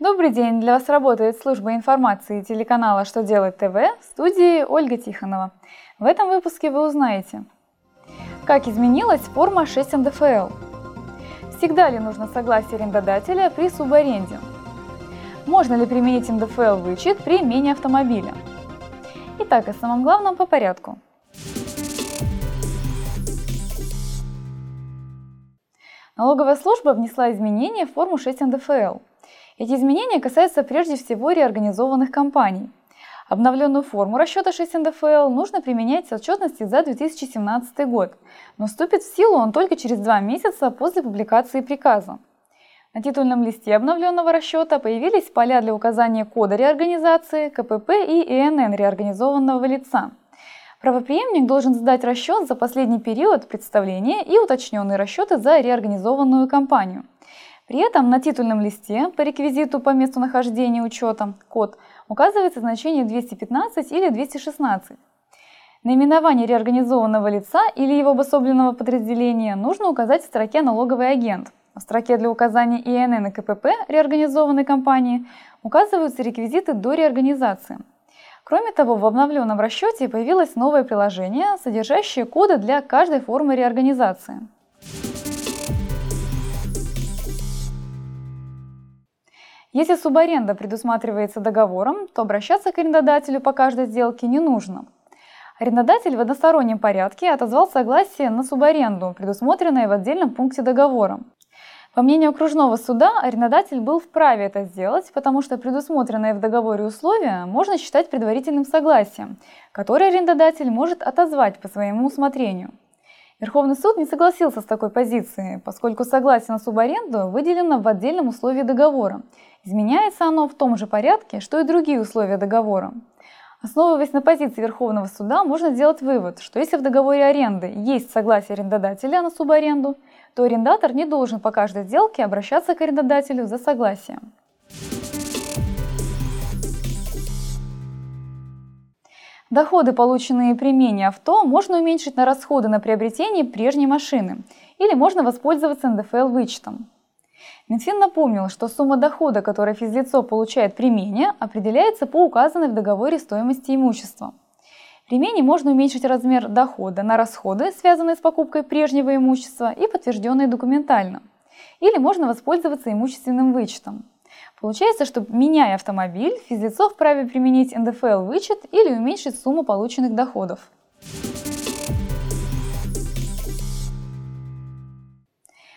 Добрый день! Для вас работает служба информации телеканала «Что делать ТВ» в студии Ольга Тихонова. В этом выпуске вы узнаете, как изменилась форма 6 НДФЛ, всегда ли нужно согласие арендодателя при субаренде, можно ли применить НДФЛ вычет при мене автомобиля. Итак, о самом главном по порядку. Налоговая служба внесла изменения в форму 6 НДФЛ – эти изменения касаются прежде всего реорганизованных компаний. Обновленную форму расчета 6 НДФЛ нужно применять с отчетности за 2017 год, но вступит в силу он только через два месяца после публикации приказа. На титульном листе обновленного расчета появились поля для указания кода реорганизации, КПП и ИНН реорганизованного лица. Правоприемник должен сдать расчет за последний период представления и уточненные расчеты за реорганизованную компанию – при этом на титульном листе по реквизиту по месту нахождения учета код указывается значение 215 или 216. Наименование реорганизованного лица или его обособленного подразделения нужно указать в строке «Налоговый агент». В строке для указания ИНН и КПП реорганизованной компании указываются реквизиты до реорганизации. Кроме того, в обновленном расчете появилось новое приложение, содержащее коды для каждой формы реорганизации. Если субаренда предусматривается договором, то обращаться к арендодателю по каждой сделке не нужно. Арендодатель в одностороннем порядке отозвал согласие на субаренду, предусмотренное в отдельном пункте договора. По мнению окружного суда, арендодатель был вправе это сделать, потому что предусмотренные в договоре условия можно считать предварительным согласием, которое арендодатель может отозвать по своему усмотрению. Верховный суд не согласился с такой позицией, поскольку согласие на субаренду выделено в отдельном условии договора. Изменяется оно в том же порядке, что и другие условия договора. Основываясь на позиции Верховного суда, можно сделать вывод, что если в договоре аренды есть согласие арендодателя на субаренду, то арендатор не должен по каждой сделке обращаться к арендодателю за согласием. Доходы, полученные при мене авто, можно уменьшить на расходы на приобретение прежней машины или можно воспользоваться НДФЛ вычетом. Минфин напомнил, что сумма дохода, которую физлицо получает при мене, определяется по указанной в договоре стоимости имущества. При мене можно уменьшить размер дохода на расходы, связанные с покупкой прежнего имущества и подтвержденные документально. Или можно воспользоваться имущественным вычетом. Получается, что меняя автомобиль, физлицо вправе применить НДФЛ вычет или уменьшить сумму полученных доходов.